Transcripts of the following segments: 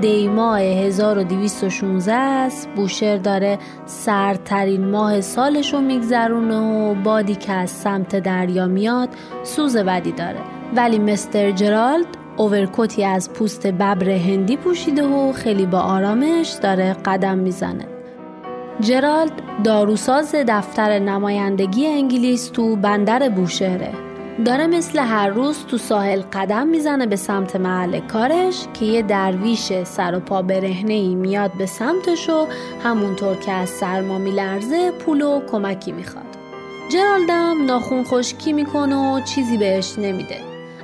دیماه 1216 است. بوشهر داره سردترین ماه سالش رو میگذرونه و بادی که از سمت دریا میاد سوز بدی داره. ولی مستر جرالد اوورکوتی از پوست ببر هندی پوشیده و خیلی با آرامش داره قدم می‌زنه. جرالد داروساز دفتر نمایندگی انگلیس تو بندر بوشهره. داره مثل هر روز تو ساحل قدم می‌زنه به سمت محل کارش که یه درویش سر و پا برهنه ای میاد به سمتش و همونطور که از سرما میلرزه پول و کمکی می‌خواد. جرالدم ناخون خشکی می‌کنه و چیزی بهش نمیده.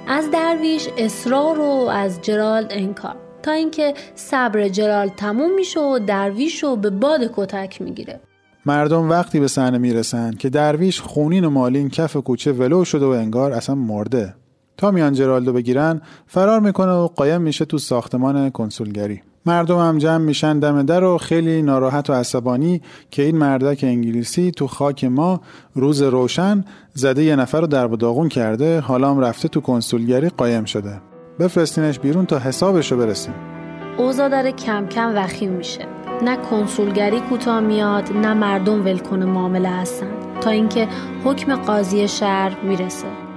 از درویش اصرار و از جرالد انکار. تا اینکه صبر جرالد تموم میشه و درویش رو به باد کتک می‌گیره. مردم وقتی به صحنه می‌رسن که درویش خونین و مالین کف کوچه ولو شده و انگار اصلا مرده. تا میان جرالدو بگیرن فرار می‌کنه و قایم میشه تو ساختمان کنسولگری. مردم هم جمع میشن دم در و خیلی ناراحت و عصبانی که این مردک انگلیسی تو خاک ما روز روشن زده یه نفر رو در داغون کرده حالا هم رفته تو کنسولگری قایم شده. بفرستینش بیرون تا حسابش رو برسیم. اوضاع داره کم کم وخیم میشه. نه کنسولگری کوتاه میاد نه مردم ولکن معامله هستن. تا اینکه حکم قاضی شهر می‌رسه.